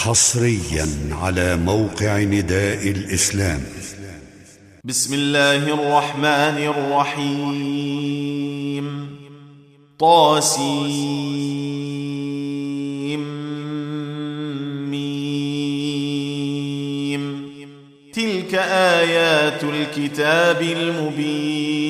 حصريا على موقع نداء الإسلام. بسم الله الرحمن الرحيم. طاسيم. ميم. تلك آيات الكتاب المبين.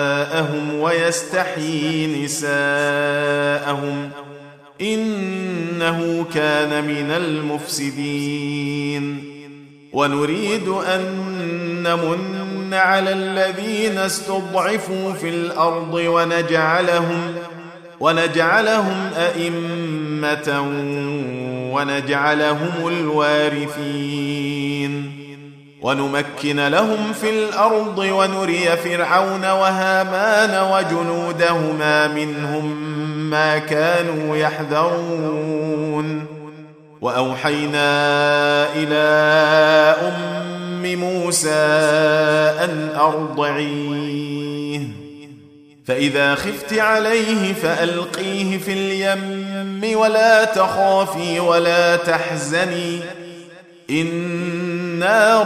ويستحيي نساءهم إنه كان من المفسدين. ونريد أن نمن على الذين استضعفوا في الأرض ونجعلهم ونجعلهم أئمة ونجعلهم الوارثين. ونمكن لهم في الأرض ونري فرعون وهامان وجنودهما منهم ما كانوا يحذرون. وأوحينا إلى أم موسى أن أرضعيه. فإذا خفت عليه فألقيه في اليم ولا تخافي ولا تحزني. إنا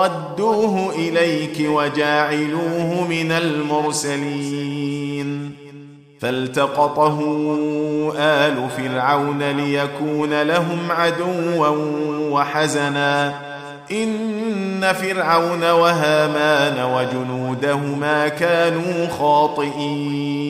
رادوه إليك وجاعلوه من المرسلين فالتقطه آل فرعون ليكون لهم عدوا وحزنا إن فرعون وهامان وجنودهما كانوا خاطئين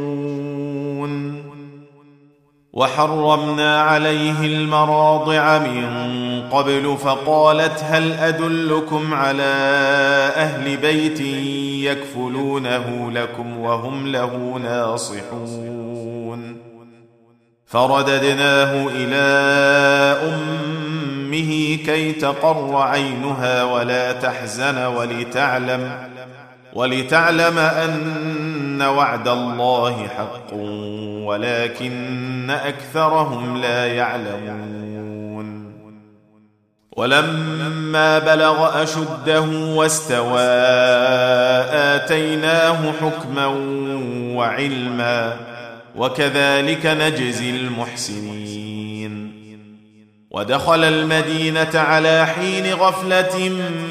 وحرمنا عليه المراضع من قبل فقالت هل أدلكم على أهل بيت يكفلونه لكم وهم له ناصحون؟ فرددناه إلى أمه كي تقر عينها ولا تحزن ولتعلم ولتعلم أن وعد الله حق ولكن أكثرهم لا يعلمون. ولما بلغ أشده واستوى آتيناه حكما وعلما وكذلك نجزي المحسنين. ودخل المدينة على حين غفلة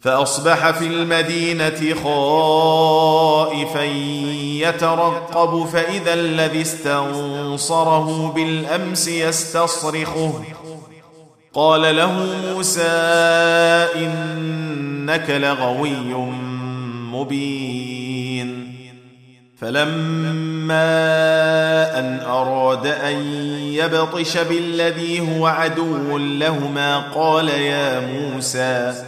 فأصبح في المدينة خائفا يترقب فإذا الذي استنصره بالأمس يستصرخه. قال له موسى إنك لغوي مبين. فلما أن أراد أن يبطش بالذي هو عدو لهما قال يا موسى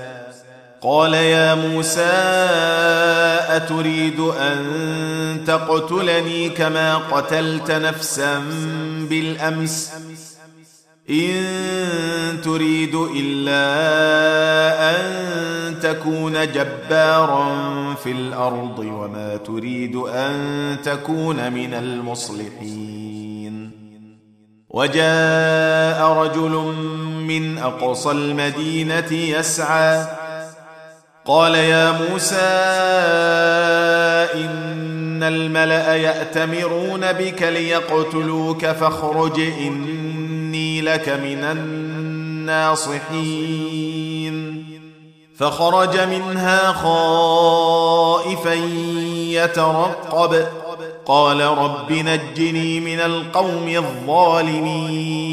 قال يا موسى أتريد أن تقتلني كما قتلت نفسا بالأمس؟ إن تريد إلا أن تكون جبارا في الأرض وما تريد أن تكون من المصلحين. وجاء رجل من أقصى المدينة يسعى قال يا موسى إن الملأ يأتمرون بك ليقتلوك فاخرج إني لك من الناصحين. فخرج منها خائفا يترقب قال رب نجني من القوم الظالمين.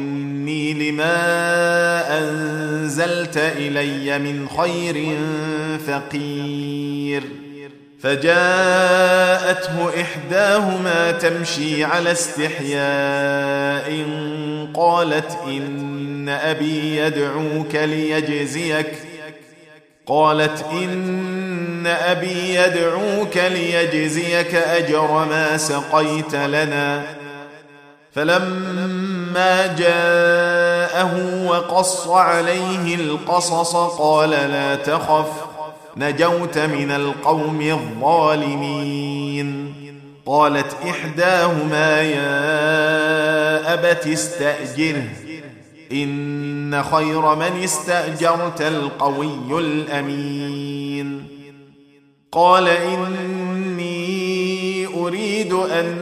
إني لما أنزلت إلي من خير فقير. فجاءته إحداهما تمشي على استحياء قالت إن أبي يدعوك ليجزيك. قالت إن أبي يدعوك ليجزيك أجر ما سقيت لنا. فلما جاءه وقص عليه القصص قال لا تخف نجوت من القوم الظالمين. قالت إحداهما يا أبت استأجره إن خير من استأجرت القوي الأمين. قال إني أريد أن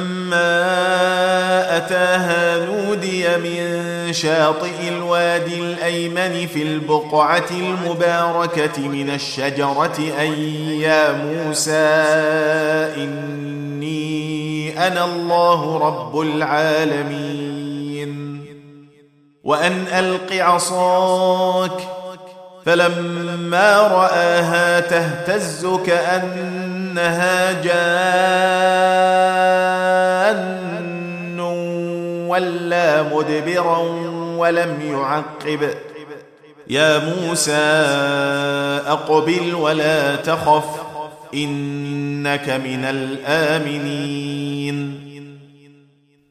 اتاها نودي من شاطئ الوادي الايمن في البقعه المباركه من الشجره ان يا موسى اني أنا الله رب العالمين وان الق عصاك فلما راها تهتز كانها جان ولا مدبرا ولم يعقب. يا موسى اقبل ولا تخف انك من الامنين.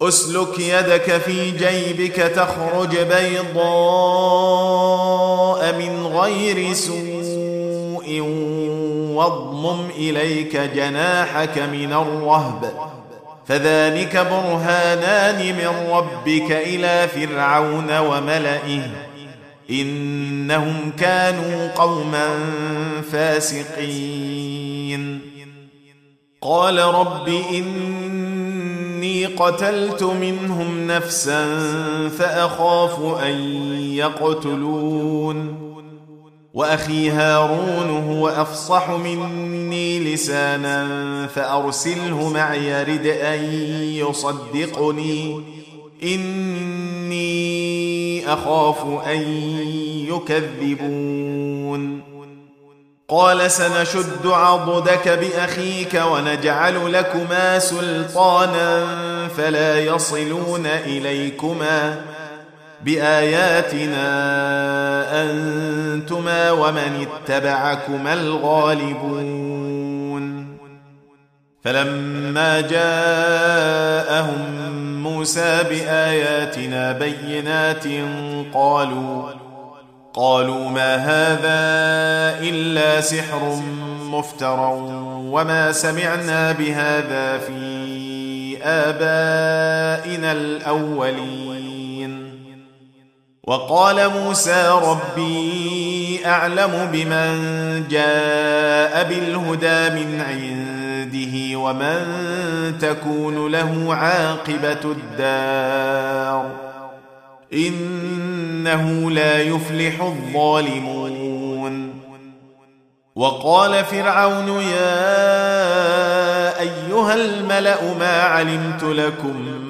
اسلك يدك في جيبك تخرج بيضاء من غير سوء واضمم اليك جناحك من الرهب. فذلك برهانان من ربك إلى فرعون وملئه إنهم كانوا قوما فاسقين. قال رب إني قتلت منهم نفسا فأخاف أن يقتلون. وأخي هارون هو أفصح مني لسانا فأرسله معي يرد أن يصدقني. إني أخاف أن يكذبون. قال سنشد عضدك بأخيك ونجعل لكما سلطانا فلا يصلون إليكما. بآياتنا أنتما ومن اتبعكما الغالبون. فلما جاءهم موسى بآياتنا بينات قالوا قالوا ما هذا إلا سحر مفترى وما سمعنا بهذا في آبائنا الأولين. وقال موسى ربي أعلم بمن جاء بالهدى من عنده ومن تكون له عاقبة الدار. إنه لا يفلح الظالمون. وقال فرعون يا أيها الملأ ما علمت لكم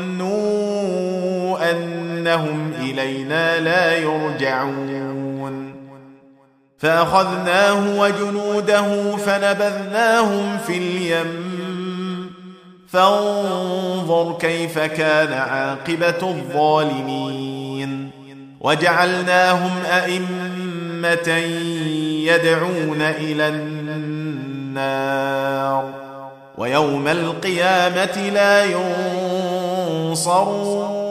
انهم إلينا لا يرجعون. فأخذناه وجنوده فنبذناهم في اليم. فانظر كيف كان عاقبة الظالمين. وجعلناهم أئمة يدعون إلى النار. ويوم القيامة لا ينصرون.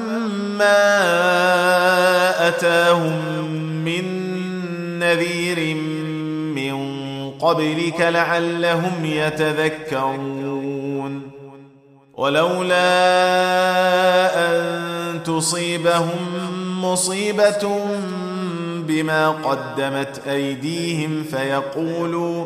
ما أتاهم من نذير من قبلك لعلهم يتذكرون. ولولا أن تصيبهم مصيبة بما قدمت أيديهم فيقولوا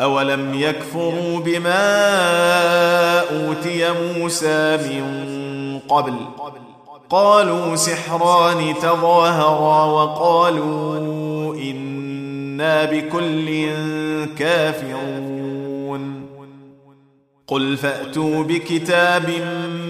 أولم يكفروا بما أوتي موسى من قبل قالوا سحران تظاهرا وقالوا إنا بكل كافرون قل فأتوا بكتاب من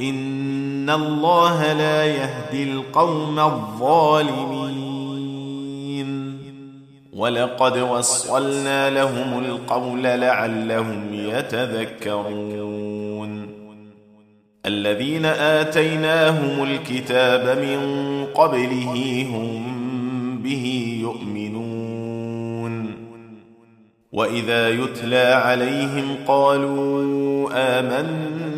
ان الله لا يهدي القوم الظالمين ولقد وصلنا لهم القول لعلهم يتذكرون الذين اتيناهم الكتاب من قبله هم به يؤمنون واذا يتلى عليهم قالوا امنا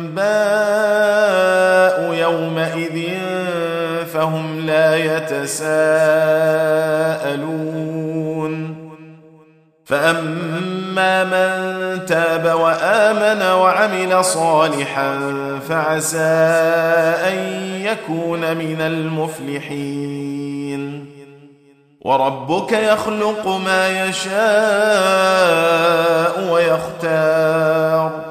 الانباء يومئذ فهم لا يتساءلون. فأما من تاب وآمن وعمل صالحا فعسى أن يكون من المفلحين. وربك يخلق ما يشاء ويختار.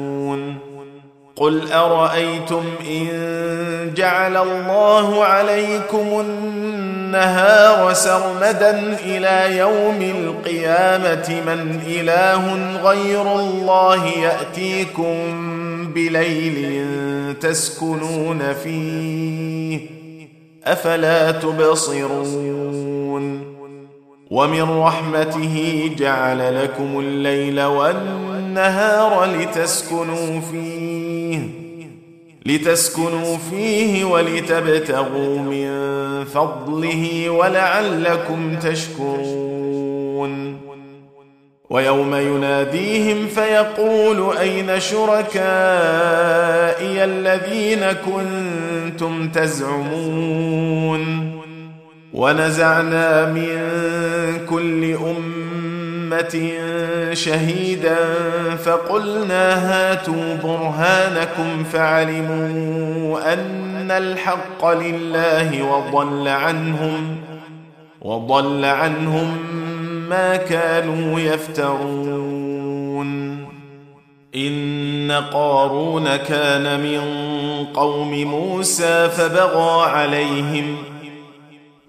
قل أرأيتم إن جعل الله عليكم النهار سرمدا إلى يوم القيامة من إله غير الله يأتيكم بليل تسكنون فيه أفلا تبصرون ومن رحمته جعل لكم الليل والنهار لتسكنوا فيه لتسكنوا فيه ولتبتغوا من فضله ولعلكم تشكرون. ويوم يناديهم فيقول أين شركائي الذين كنتم تزعمون؟ ونزعنا من كل أمة شهيدا فقلنا هاتوا برهانكم فعلموا أن الحق لله وضل عنهم وضل عنهم ما كانوا يفترون. إن قارون كان من قوم موسى فبغى عليهم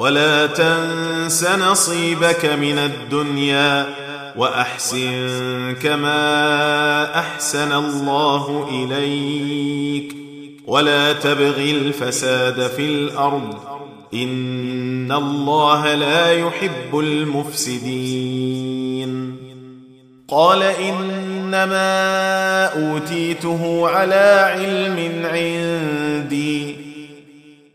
ولا تنس نصيبك من الدنيا وأحسن كما أحسن الله إليك ولا تبغ الفساد في الأرض إن الله لا يحب المفسدين. قال إنما أوتيته على علم عندي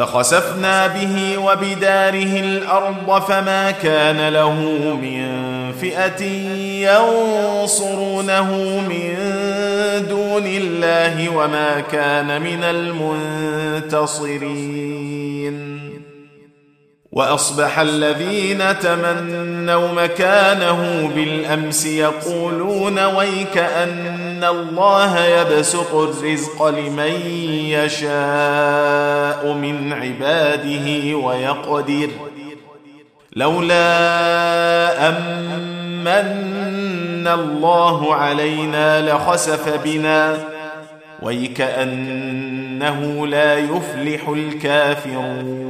فخسفنا به وبداره الأرض فما كان له من فئة ينصرونه من دون الله وما كان من المنتصرين. وأصبح الذين تمنوا مكانه بالأمس يقولون ويك أن الله يبسط الرزق لمن يشاء من عباده ويقدر. لولا امن الله علينا لخسف بنا. ويكانه لا يفلح الكافرون.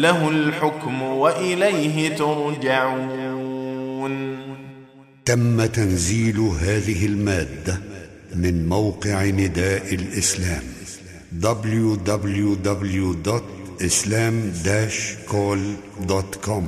له الحكم وإليه ترجعون. تم تنزيل هذه المادة من موقع نداء الإسلام www.islam-call.com